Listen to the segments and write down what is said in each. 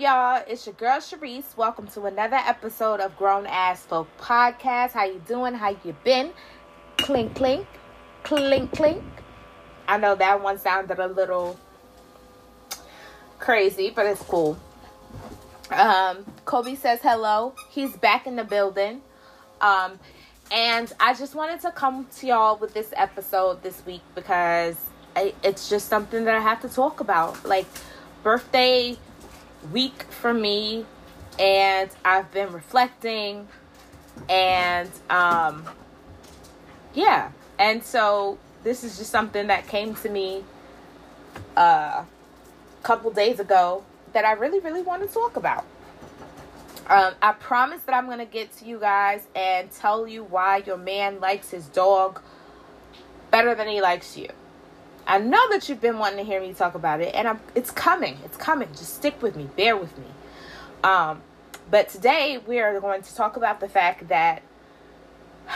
Y'all? It's your girl Sharice. Welcome to another episode of Grown Ass Folk Podcast. How you doing? How you been? Clink, clink, clink, clink. I know that one sounded a little crazy, but it's cool. Um, Kobe says hello. He's back in the building. Um, and I just wanted to come to y'all with this episode this week because I, it's just something that I have to talk about. Like, birthday week for me, and I've been reflecting, and um, yeah. And so, this is just something that came to me uh, a couple days ago that I really, really want to talk about. Um, I promise that I'm going to get to you guys and tell you why your man likes his dog better than he likes you. I know that you've been wanting to hear me talk about it, and I'm, it's coming. It's coming. Just stick with me. Bear with me. Um, but today we are going to talk about the fact that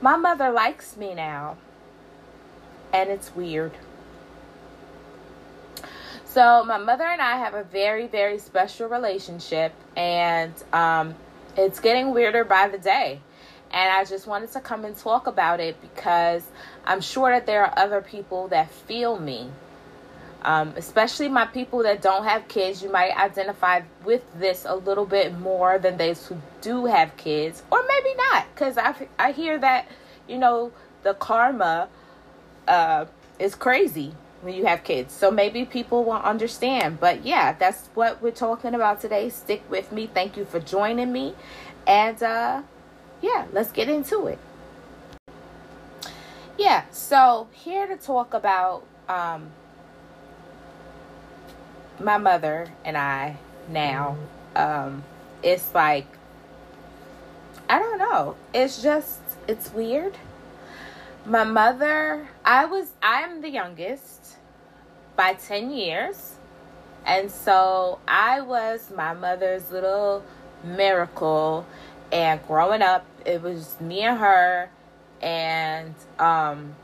my mother likes me now, and it's weird. So, my mother and I have a very, very special relationship, and um, it's getting weirder by the day. And I just wanted to come and talk about it because I'm sure that there are other people that feel me. Um, especially my people that don't have kids, you might identify with this a little bit more than those who do have kids, or maybe not, because I, I hear that, you know, the karma uh, is crazy when you have kids. So maybe people will understand. But yeah, that's what we're talking about today. Stick with me. Thank you for joining me. And uh yeah, let's get into it. Yeah, so here to talk about um my mother and I now. Um it's like I don't know. It's just it's weird. My mother, I was I'm the youngest by 10 years. And so I was my mother's little miracle. And growing up, it was me and her. And um,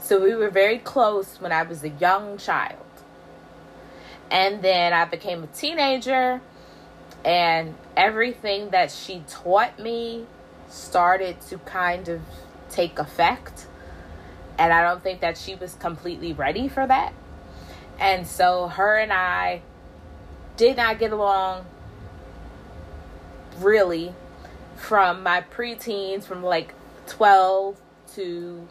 so we were very close when I was a young child. And then I became a teenager. And everything that she taught me started to kind of take effect and I don't think that she was completely ready for that. And so her and I did not get along really from my preteens, from like 12 to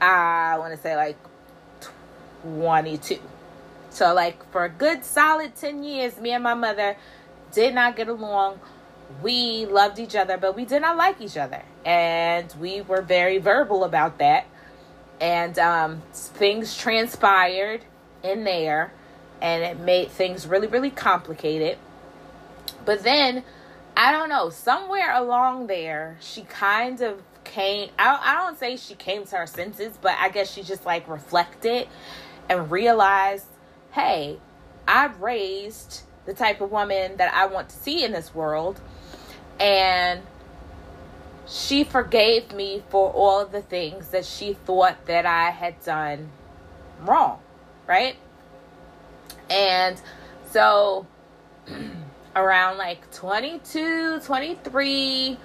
I want to say like 22. So, like, for a good solid 10 years, me and my mother did not get along we loved each other, but we did not like each other. And we were very verbal about that. And um, things transpired in there, and it made things really, really complicated. But then, I don't know, somewhere along there, she kind of came. I, I don't say she came to her senses, but I guess she just like reflected and realized hey, I've raised the type of woman that I want to see in this world and she forgave me for all the things that she thought that I had done wrong, right? And so around like 22, 23,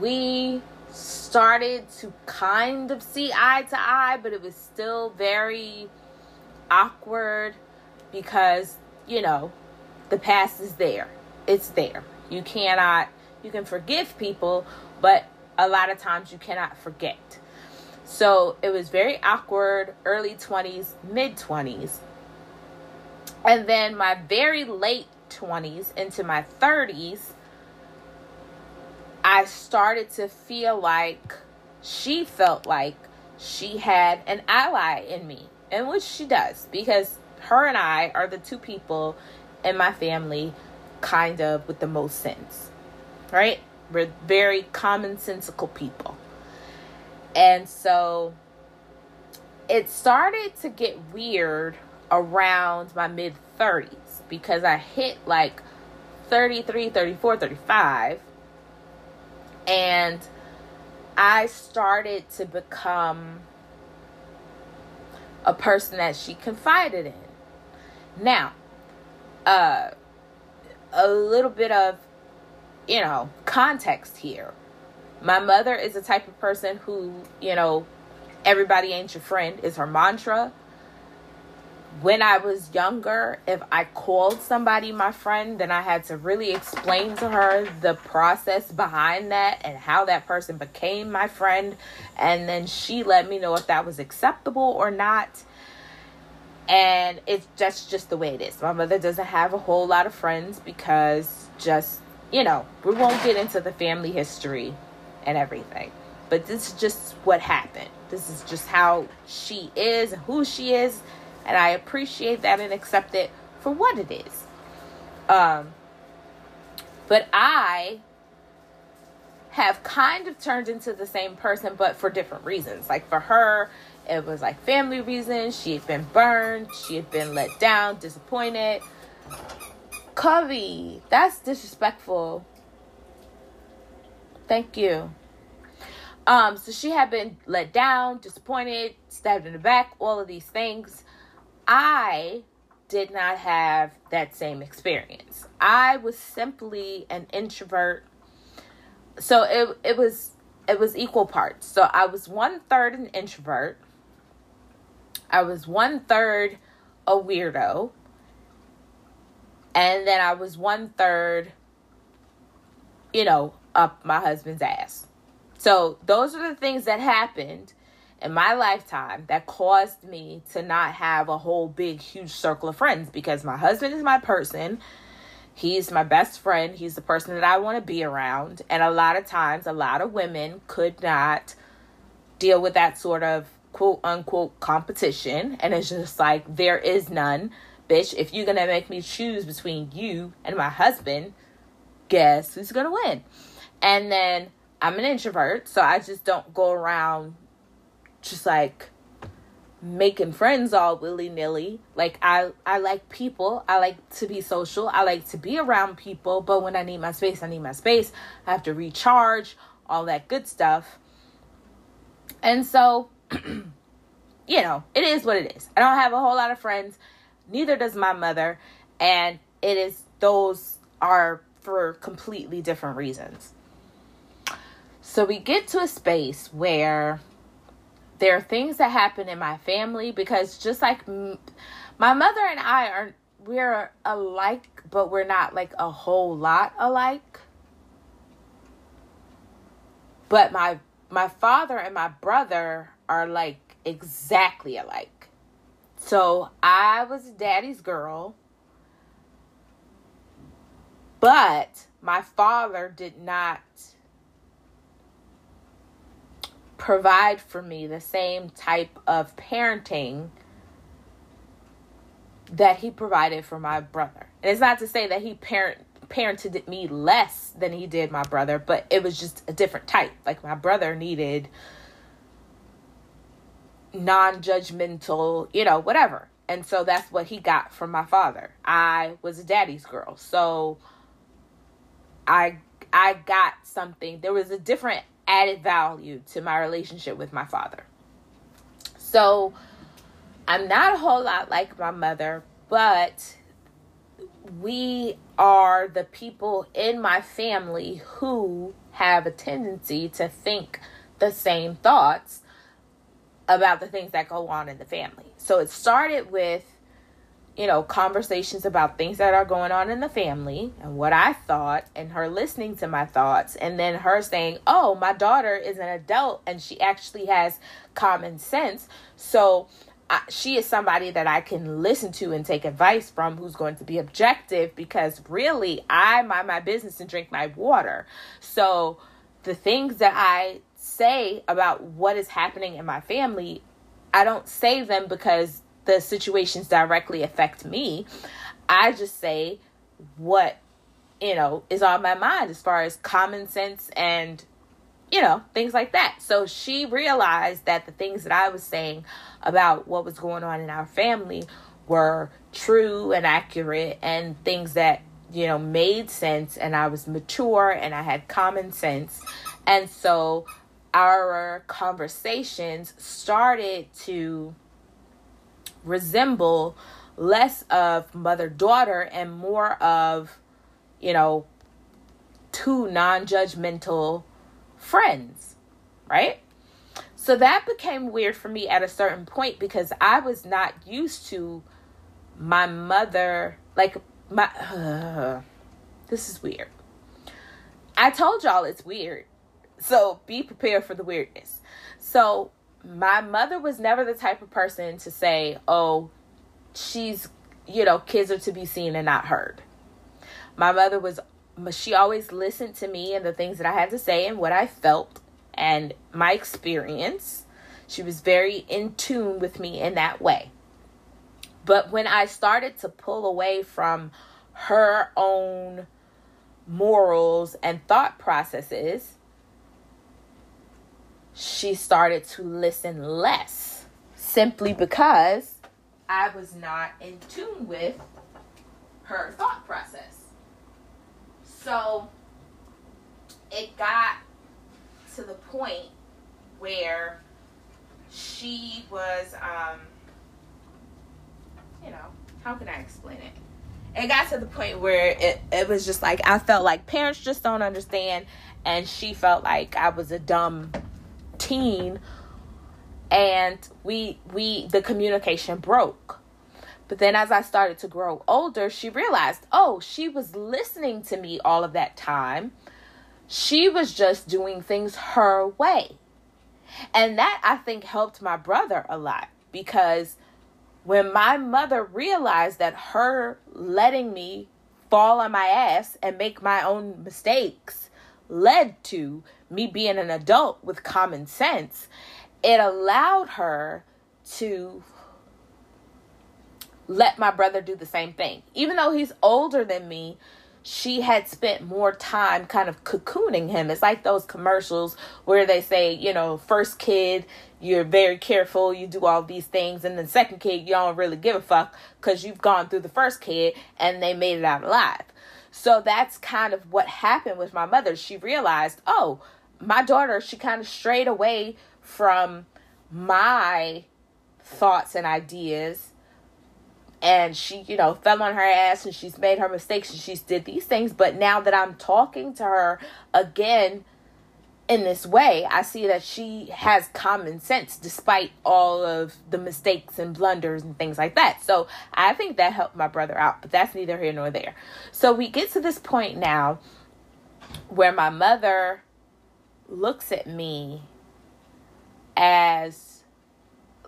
we started to kind of see eye to eye, but it was still very awkward because, you know, the past is there. It's there. You cannot you can forgive people, but a lot of times you cannot forget. So it was very awkward, early 20s, mid 20s. And then my very late 20s into my 30s, I started to feel like she felt like she had an ally in me, and which she does because her and I are the two people in my family kind of with the most sense right? We're very commonsensical people. And so it started to get weird around my mid 30s because I hit like 33, 34, 35. And I started to become a person that she confided in. Now, uh, a little bit of, you know, context here. My mother is the type of person who, you know, everybody ain't your friend is her mantra when I was younger, if I called somebody my friend, then I had to really explain to her the process behind that and how that person became my friend. And then she let me know if that was acceptable or not. And it's just just the way it is. My mother doesn't have a whole lot of friends because just, you know, we won't get into the family history and everything. But this is just what happened. This is just how she is, who she is and I appreciate that and accept it for what it is. Um, but I have kind of turned into the same person, but for different reasons. Like for her, it was like family reasons. She had been burned, she had been let down, disappointed. Covey, that's disrespectful. Thank you. Um, so she had been let down, disappointed, stabbed in the back, all of these things. I did not have that same experience. I was simply an introvert. So it it was it was equal parts. So I was one third an introvert. I was one third a weirdo. And then I was one third, you know, up my husband's ass. So those are the things that happened in my lifetime that caused me to not have a whole big huge circle of friends because my husband is my person. He's my best friend. He's the person that i want to be around. And a lot of times a lot of women could not deal with that sort of quote unquote competition. And it's just like there is none. Bitch if you're gonna make me choose between you and my husband guess who's gonna win? And then i'm an introvert so i just don't go around just like making friends all willy-nilly. Like i i like people. I like to be social. I like to be around people. But when i need my space i need my space. I have to recharge all that good stuff. And so you know it is what it is. I don't have a whole lot of friends. Neither does my mother. And it is those are for completely different reasons. So we get to a space where there are things that happen in my family because just like m- my mother and I are we're alike but we're not like a whole lot alike. But my my father and my brother are like exactly alike. So I was daddy's girl but my father did not provide for me the same type of parenting that he provided for my brother. And it's not to say that he parent parented me less than he did my brother, but it was just a different type. Like my brother needed non-judgmental, you know, whatever. And so that's what he got from my father. I was a daddy's girl. So I I got something. There was a different added value to my relationship with my father. So I'm not a whole lot like my mother, but we are the people in my family who have a tendency to think the same thoughts about the things that go on in the family. So it started with you know, conversations about things that are going on in the family and what I thought, and her listening to my thoughts, and then her saying, Oh, my daughter is an adult and she actually has common sense. So I, she is somebody that I can listen to and take advice from who's going to be objective because really I mind my business and drink my water. So the things that I say about what is happening in my family, I don't say them because the situations directly affect me. I just say what, you know, is on my mind as far as common sense and, you know, things like that. So she realized that the things that I was saying about what was going on in our family were true and accurate and things that, you know, made sense. And I was mature and I had common sense. And so our conversations started to resemble less of mother daughter and more of, you know, two non judgmental friends, right? So that became weird for me at a certain point because I was not used to my mother, like, my. Uh, this is weird. I told y'all it's weird. So be prepared for the weirdness. So my mother was never the type of person to say, oh, she's, you know, kids are to be seen and not heard. My mother was, she always listened to me and the things that I had to say and what I felt and my experience. She was very in tune with me in that way. But when I started to pull away from her own morals and thought processes, she started to listen less simply because I was not in tune with her thought process. So it got to the point where she was, um, you know, how can I explain it? It got to the point where it, it was just like I felt like parents just don't understand, and she felt like I was a dumb teen and we we the communication broke. But then as i started to grow older she realized oh she was listening to me all of that time. She was just doing things her way. And that i think helped my brother a lot because when my mother realized that her letting me fall on my ass and make my own mistakes led to me being an adult with common sense, it allowed her to let my brother do the same thing. Even though he's older than me, she had spent more time kind of cocooning him. It's like those commercials where they say, you know, first kid, you're very careful, you do all these things, and then second kid, you don't really give a fuck because you've gone through the first kid and they made it out alive. So that's kind of what happened with my mother. She realized, oh, my daughter, she kind of strayed away from my thoughts and ideas. And she, you know, fell on her ass and she's made her mistakes and she's did these things. But now that I'm talking to her again, in this way, I see that she has common sense despite all of the mistakes and blunders and things like that. So I think that helped my brother out, but that's neither here nor there. So we get to this point now where my mother looks at me as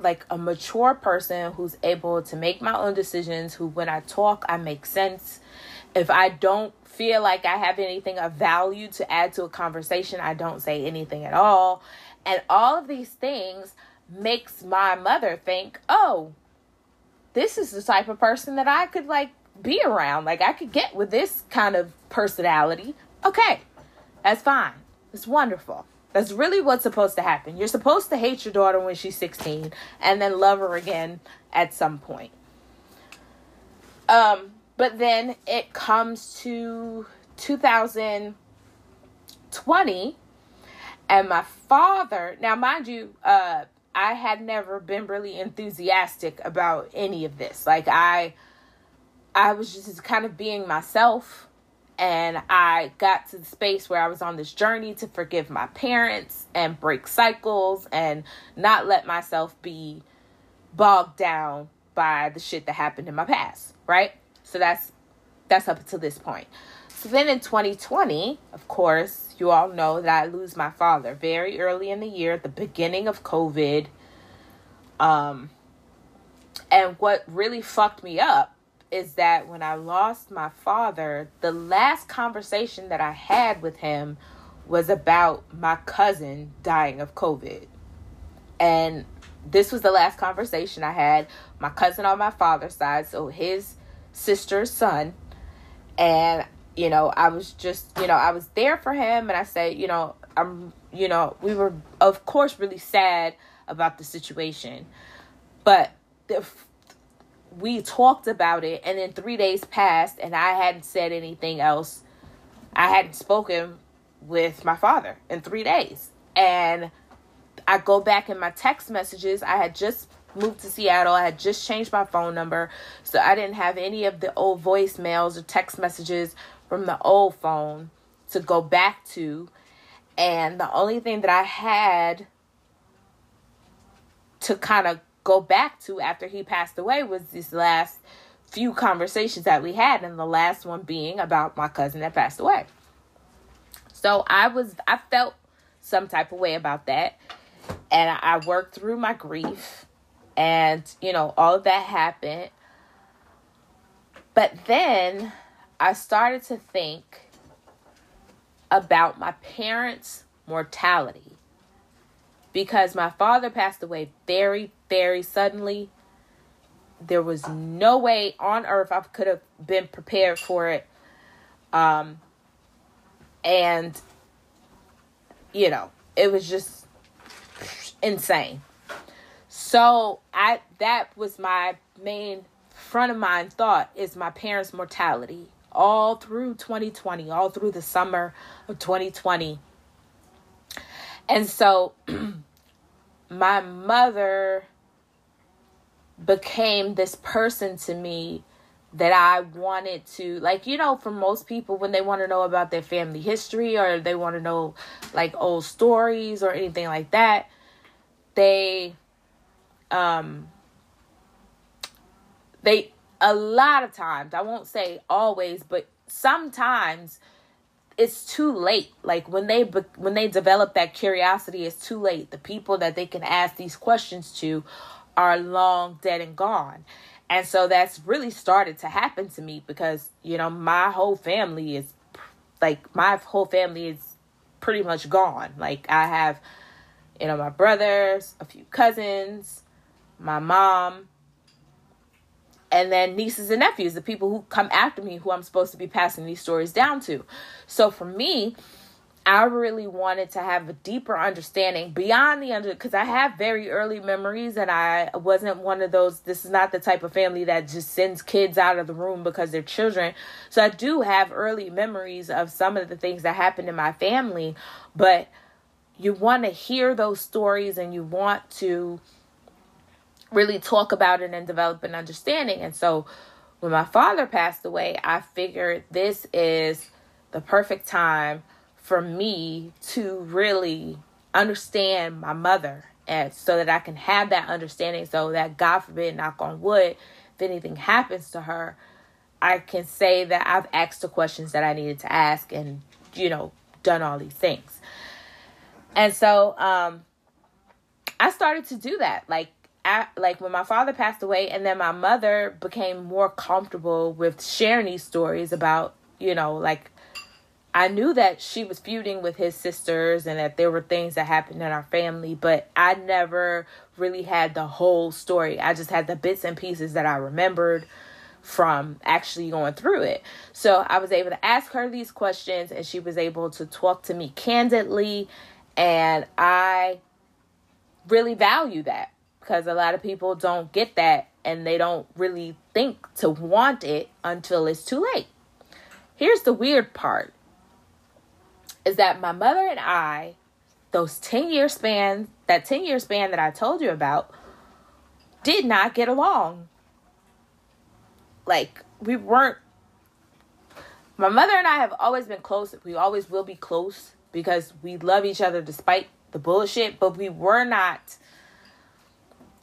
like a mature person who's able to make my own decisions, who when I talk, I make sense. If I don't feel like I have anything of value to add to a conversation, I don't say anything at all. And all of these things makes my mother think, "Oh, this is the type of person that I could like be around. Like I could get with this kind of personality." Okay. That's fine. It's wonderful. That's really what's supposed to happen. You're supposed to hate your daughter when she's 16 and then love her again at some point. Um but then it comes to 2020, and my father, now, mind you, uh, I had never been really enthusiastic about any of this. Like, I. I was just kind of being myself and I got to the space where I was on this journey to forgive my parents and break cycles and not let myself be bogged down by the shit that happened in my past, right? So that's that's up until this point. So then in 2020, of course, you all know that I lose my father very early in the year, at the beginning of COVID. Um and what really fucked me up is that when I lost my father, the last conversation that I had with him was about my cousin dying of COVID. And this was the last conversation I had. My cousin on my father's side, so his sister's son. And, you know, I was just, you know, I was there for him and I said, you know, I'm, you know, we were, of course, really sad about the situation. But the, we talked about it and then three days passed and I hadn't said anything else. I hadn't spoken with my father in three days. And I go back in my text messages. I had just moved to Seattle. I had just changed my phone number, so I didn't have any of the old voicemails or text messages from the old phone to go back to. And the only thing that I had to kind of go back to after he passed away was these last few conversations that we had, and the last one being about my cousin that passed away. So I was, I felt some type of way about that. And I worked through my grief, and you know, all of that happened. But then I started to think about my parents' mortality because my father passed away very, very suddenly. There was no way on earth I could have been prepared for it. Um, and, you know, it was just insane. So I that was my main front of mind thought is my parents' mortality all through 2020, all through the summer of 2020. And so my mother became this person to me that I wanted to like you know for most people when they want to know about their family history or they want to know like old stories or anything like that they um they a lot of times I won't say always but sometimes it's too late. Like when they when they develop that curiosity it's too late. The people that they can ask these questions to are long dead and gone. And so that's really started to happen to me because you know my whole family is like my whole family is pretty much gone. Like i have you know my brothers a few cousins my mom and then nieces and nephews, the people who come after me, who I'm supposed to be passing these stories down to. So for me, I really wanted to have a deeper understanding beyond the under because I have very early memories and I wasn't one of those this is not the type of family that just sends kids out of the room because they're children. So I do have early memories of some of the things that happened in my family, but you want to hear those stories and you want to really talk about it and develop an understanding. And so when my father passed away, I figured this is the perfect time for me to really understand my mother and so that I can have that understanding so that God forbid, knock on wood, if anything happens to her, I can say that I've asked the questions that I needed to ask and, you know, done all these things. And so um I started to do that. Like like when my father passed away and then my mother became more comfortable with sharing these stories about you know like i knew that she was feuding with his sisters and that there were things that happened in our family but i never really had the whole story. I just had the bits and pieces that i remembered from actually going through it. So i was able to ask her these questions and she was able to talk to me candidly and i really value that because a lot of people don't get that and they don't really think to want it until it's too late. Here's the weird part is that my mother and I, those 10 year span, that 10 year span that I told you about, did not get along. Like, we weren't. My mother and I have always been close. We always will be close because we love each other despite the bullshit, but we were not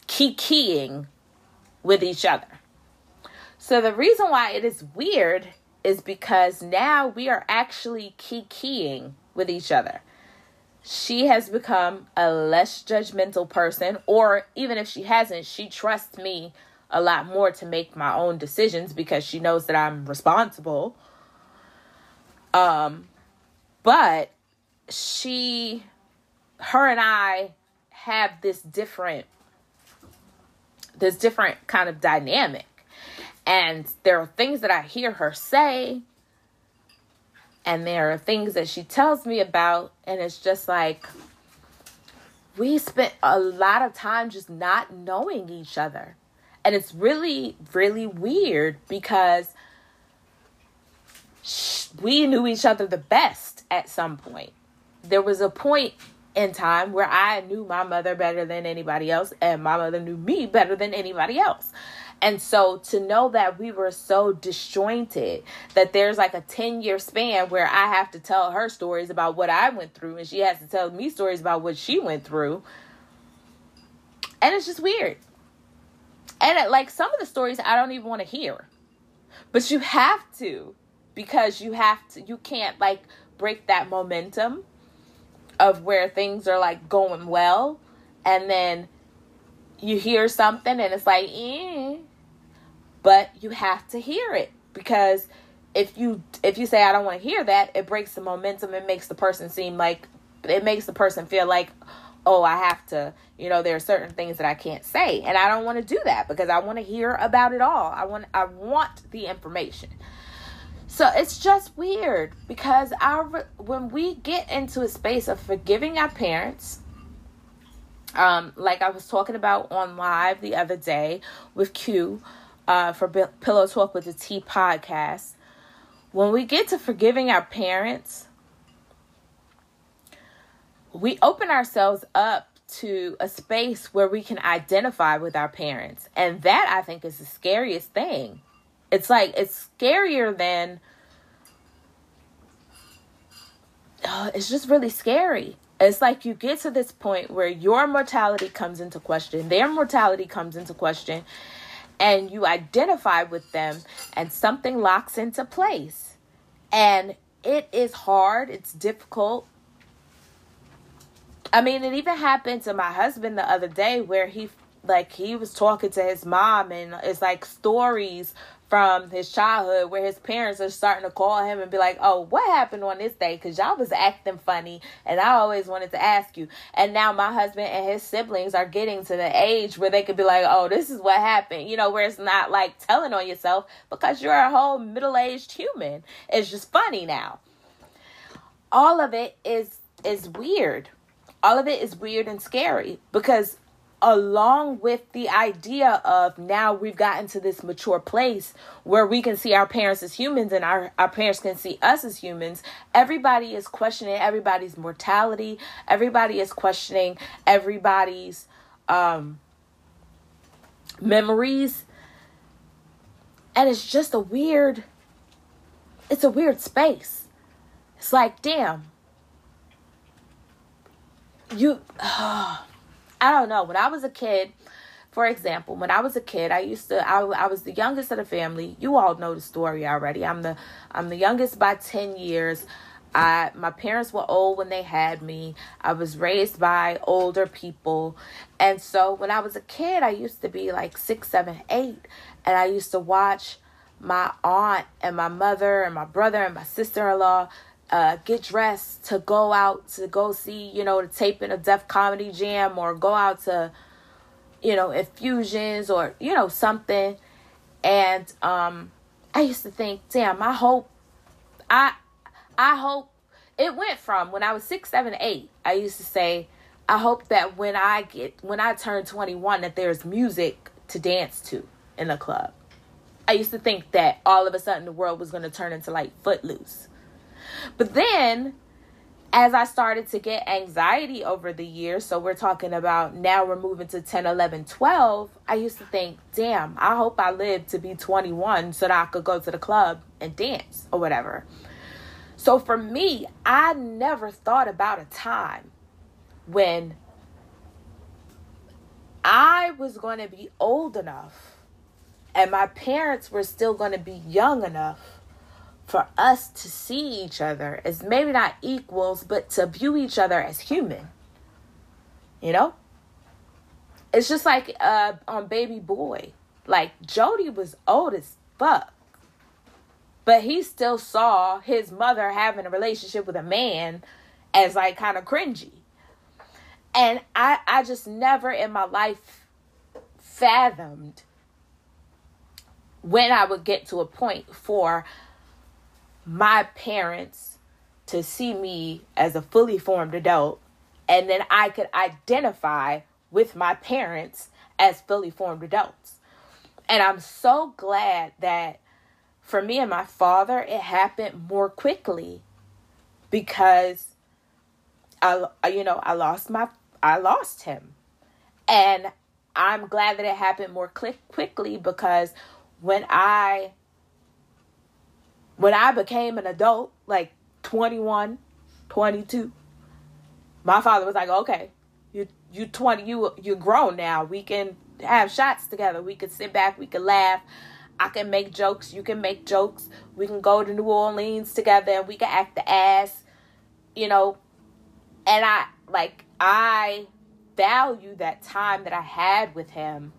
kikiing with each other. So the reason why it is weird is because now we are actually kikiing with each other. She has become a less judgmental person, or even if she hasn't, she trusts me a lot more to make my own decisions because she knows that I'm responsible. Um, but she, her and I have this different this different kind of dynamic. And there are things that I hear her say, and there are things that she tells me about, and it's just like we spent a lot of time just not knowing each other. And it's really, really weird because we knew each other the best at some point. There was a point in time where I knew my mother better than anybody else, and my mother knew me better than anybody else. And so to know that we were so disjointed that there's like a 10 year span where I have to tell her stories about what I went through and she has to tell me stories about what she went through. And it's just weird. And it, like some of the stories I don't even want to hear. But you have to because you have to you can't like break that momentum of where things are like going well and then you hear something and it's like eh, but you have to hear it because if you if you say I don't want to hear that, it breaks the momentum. It makes the person seem like it makes the person feel like oh, I have to, you know, there are certain things that I can't say, and I don't want to do that because I want to hear about it all. I want I want the information. So it's just weird because our when we get into a space of forgiving our parents, um, like I was talking about on live the other day with Q uh, for B- Pillow Talk with the T podcast, when we get to forgiving our parents, we open ourselves up to a space where we can identify with our parents. And that I think is the scariest thing. It's like it's scarier than oh, it's just really scary. It's like you get to this point where your mortality comes into question, their mortality comes into question, and you identify with them, and something locks into place. And it is hard, it's difficult. I mean, it even happened to my husband the other day where he like he was talking to his mom and it's like stories from his childhood where his parents are starting to call him and be like, "Oh, what happened on this day? Because y'all was acting funny, and I always wanted to ask you." And now my husband and his siblings are getting to the age where they could be like, "Oh, this is what happened," you know, where it's not like telling on yourself because you're a whole middle-aged human. It's just funny now. All of it is is weird. All of it is weird and scary because along with the idea of now we've gotten to this mature place where we can see our parents as humans and our, our parents can see us as humans, everybody is questioning everybody's mortality. Everybody is questioning everybody's um, memories. And it's just a weird, it's a weird space. It's like, damn, you. Uh, I don't know. When I was a kid, for example, when I was a kid, I used to I, I was the youngest of the family. You all know the story already. I'm the I'm the youngest by 10 years. I my parents were old when they had me. I was raised by older people. And so when I was a kid, I used to be like six, seven, eight, and I used to watch my aunt and my mother and my brother and my sister in law uh, get dressed to go out to go see, you know, the taping of Def Comedy Jam or go out to, you know, infusions or, you know, something. And um, I used to think, damn, I hope, I, I hope it went from when I was six, seven, eight. I used to say, I hope that when I get, when I turn 21, that there's music to dance to in the club. I used to think that all of a sudden the world was going to turn into like Footloose but then as I started to get anxiety over the years, so we're talking about now we're moving to 10, 11, 12, I used to think, damn, I hope I live to be 21 so that I could go to the club and dance or whatever. So for me, I never thought about a time when I was going to be old enough and my parents were still going to be young enough for us to see each other as maybe not equals, but to view each other as human. You know? It's just like uh, on Baby Boy. Like, Jody was old as fuck. But he still saw his mother having a relationship with a man as like kind of cringy. And I, I just never in my life fathomed when I would get to a point for my parents to see me as a fully formed adult and then I could identify with my parents as fully formed adults. And I'm so glad that for me and my father, it happened more quickly because I you know, I lost my I lost him. And I'm glad that it happened more quick, quickly because when I when I became an adult, like 21, 22, my father was like, "Okay, you you 20, you you're grown now. We can have shots together. We can sit back, we can laugh. I can make jokes, you can make jokes. We can go to New Orleans together and we can act the ass, you know. And I like I value that time that I had with him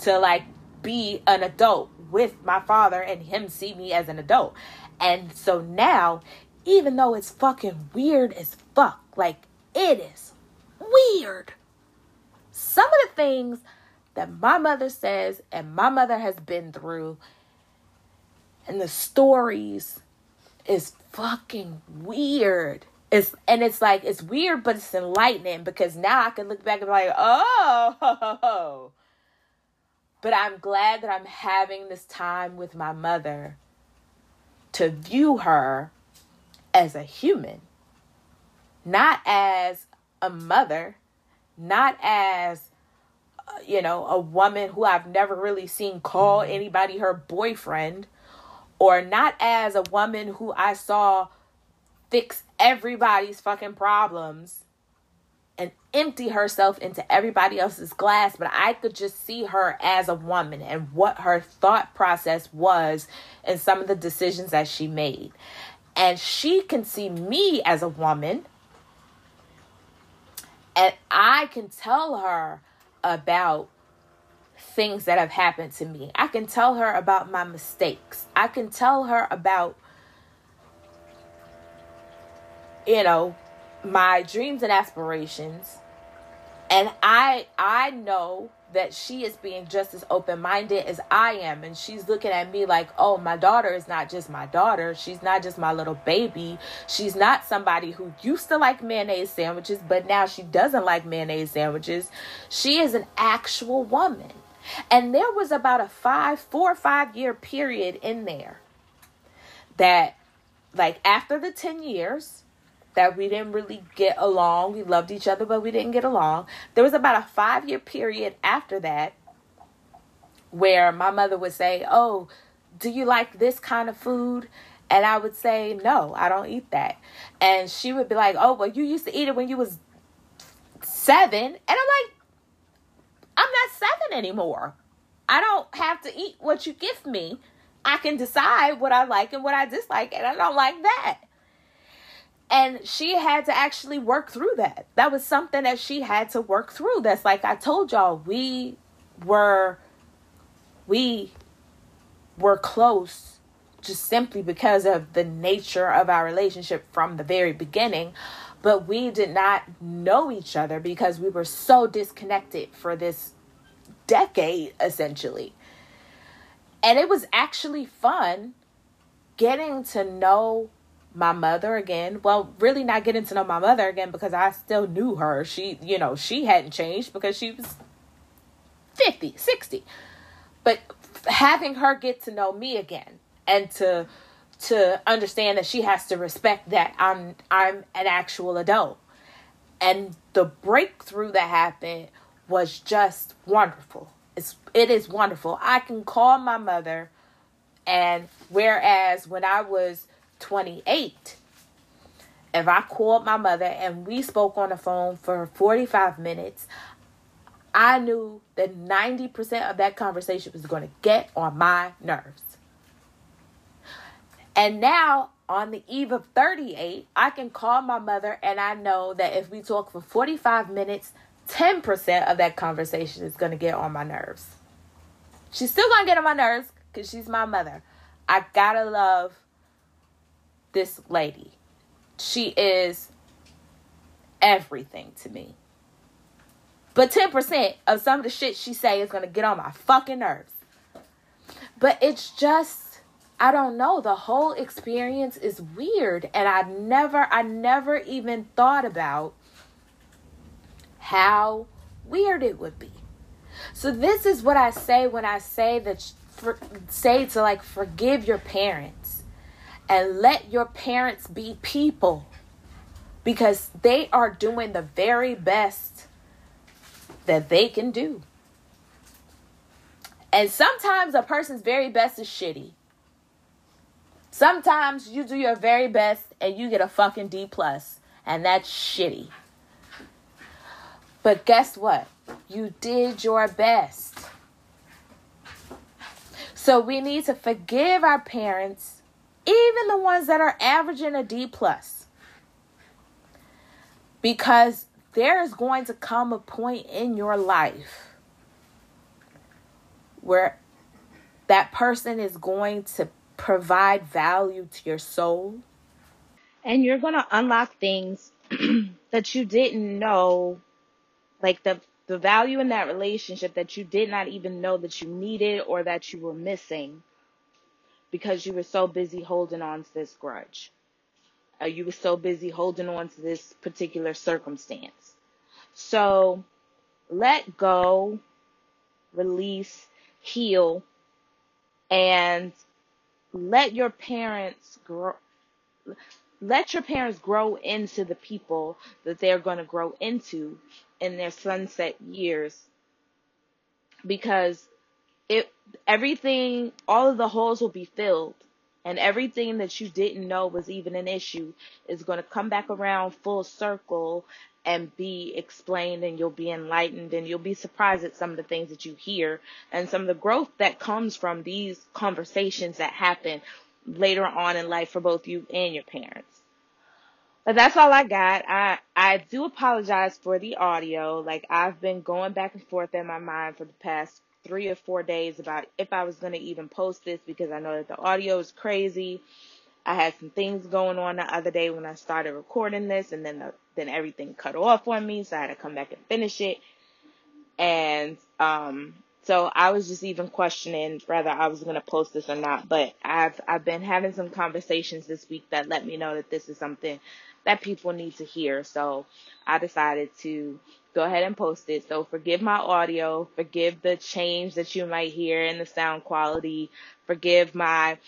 to like be an adult with my father and him see me as an adult. And so now, even though it's fucking weird as fuck, like it is weird. Some of the things that my mother says and my mother has been through and the stories is fucking weird. It's and it's like it's weird, but it's enlightening because now I can look back and be like, oh. But I'm glad that I'm having this time with my mother to view her as a human, not as a mother, not as uh, you know, a woman who I've never really seen call anybody her boyfriend, or not as a woman who I saw fix everybody's fucking problems and empty herself into everybody else's glass, but I could just see her as a woman and what her thought process was and some of the decisions that she made. And she can see me as a woman, and I can tell her about things that have happened to me. I can tell her about my mistakes. I can tell her about you know, my dreams and aspirations. And I I know that she is being just as open-minded as I am and she's looking at me like, "Oh, my daughter is not just my daughter. She's not just my little baby. She's not somebody who used to like mayonnaise sandwiches, but now she doesn't like mayonnaise sandwiches. She is an actual woman." And there was about a 5 4 or 5 year period in there that like after the 10 years that we didn't really get along. We loved each other, but we didn't get along. There was about a five year period after that where my mother would say, Oh, do you like this kind of food? And I would say, No, I don't eat that. And she would be like, Oh, well, you used to eat it when you was seven. And I'm like, I'm not seven anymore. I don't have to eat what you give me. I can decide what I like and what I dislike, and I don't like that. And she had to actually work through that. That was something that she had to work through. That's like I told y'all, we were we were close just simply because of the nature of our relationship from the very beginning. But we did not know each other because we were so disconnected for this decade, essentially. And it was actually fun getting to know my mother again. Well, really not getting to know my mother again because I still knew her. She, you know, she hadn't changed because she was 50, 60. But having her get to know me again and to to understand that she has to respect that I'm I'm an actual adult. And the breakthrough that happened was just wonderful. It's it is wonderful. I can call my mother and whereas when I was 28, if I called my mother and we spoke on the phone for 45 minutes, I knew that 90% of that conversation was going to get on my nerves. And now, on the eve of 38, I can call my mother and I know that if we talk for 45 minutes, 10% of that conversation is going to get on my nerves. She's still going to get on my nerves because she's my mother. I gotta love this lady. She is everything to me. But 10% of some of the shit she say is going to get on my fucking nerves. But it's just I don't know, the whole experience is weird and I never I never even thought about how weird it would be. So this is what I say when I say that for, say to like forgive your parents and let your parents be people. because they are doing the very best that they can do. And sometimes a person's very best is shitty. Sometimes you do your very best and you get a fucking D plus, and that's shitty. But guess what? You did your best. So we need to forgive our parents, even the ones that are averaging a D plus. Because there is going to come a point in your life where that person is going to provide value to your soul and you're going to unlock things that you didn't know like the the value in that relationship that you did not even know that you needed or that you were missing because you were so busy holding on to this grudge. Uh, you were so busy holding on to this particular circumstance. So let go, release, heal, and let your parents grow. Let your parents grow into the people that they're going to grow into in their sunset years because it everything all of the holes will be filled and everything that you didn't know was even an issue is going to come back around full circle and be explained and you'll be enlightened and you'll be surprised at some of the things that you hear and some of the growth that comes from these conversations that happen later on in life for both you and your parents. But that's all I got. I I do apologize for the audio. Like I've been going back and forth in my mind for the past three or four days about if I was going to even post this because I know that the audio is crazy. I had some things going on the other day when I started recording this, and then the, then everything cut off on me, so I had to come back and finish it. And um, so I was just even questioning whether I was going to post this or not. But I've I've been having some conversations this week that let me know that this is something that people need to hear. So I decided to go ahead and post it. So forgive my audio, forgive the change that you might hear in the sound quality, forgive my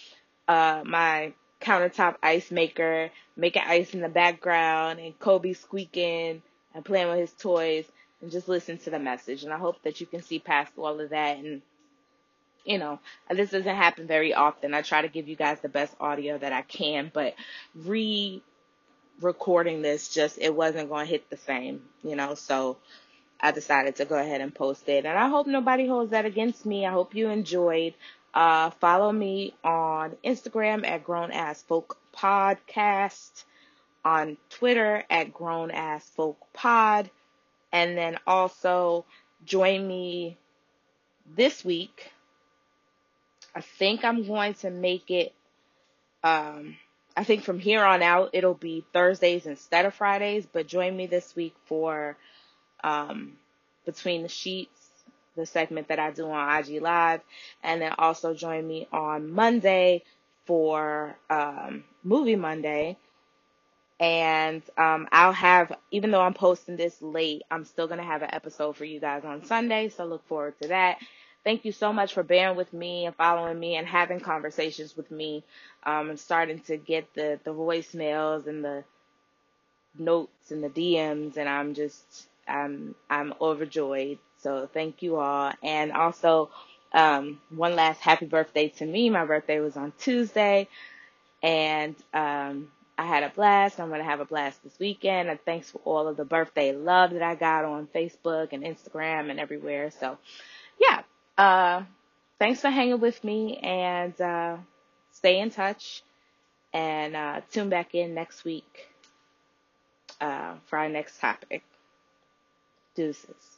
uh my countertop ice maker, making ice in the background and Kobe squeaking and playing with his toys and just listen to the message. And I hope that you can see past all of that and you know, this doesn't happen very often. I try to give you guys the best audio that I can, but re recording this just it wasn't going to hit the same, you know. So I decided to go ahead and post it, and I hope nobody holds that against me. I hope you enjoyed. Uh, follow me on Instagram at Grown Ass Folk Podcast, on Twitter at Grown Ass Folk Pod, and then also join me this week. I think I'm going to make it um, I think from here on out it'll be Thursdays instead of Fridays, but join me this week for um, Between the Sheets, the segment that I do on IG Live, and then also join me on Monday for um, Movie Monday. And um, I'll have, even though I'm posting this late, I'm still going to have an episode for you guys on Sunday, so look forward to that. Thank you so much for bearing with me and following me and having conversations with me. Um, I'm starting to get the, the voicemails and the notes and the DMs and I'm just, I'm, I'm overjoyed. So thank you all. And also, um, one last happy birthday to me. My birthday was on Tuesday and, um, I had a blast. I'm going to have a blast this weekend. And thanks for all of the birthday love that I got on Facebook and Instagram and everywhere. So, yeah, uh, thanks for hanging with me and uh, stay in touch and uh, tune back in next week uh, for our next topic. Deuces.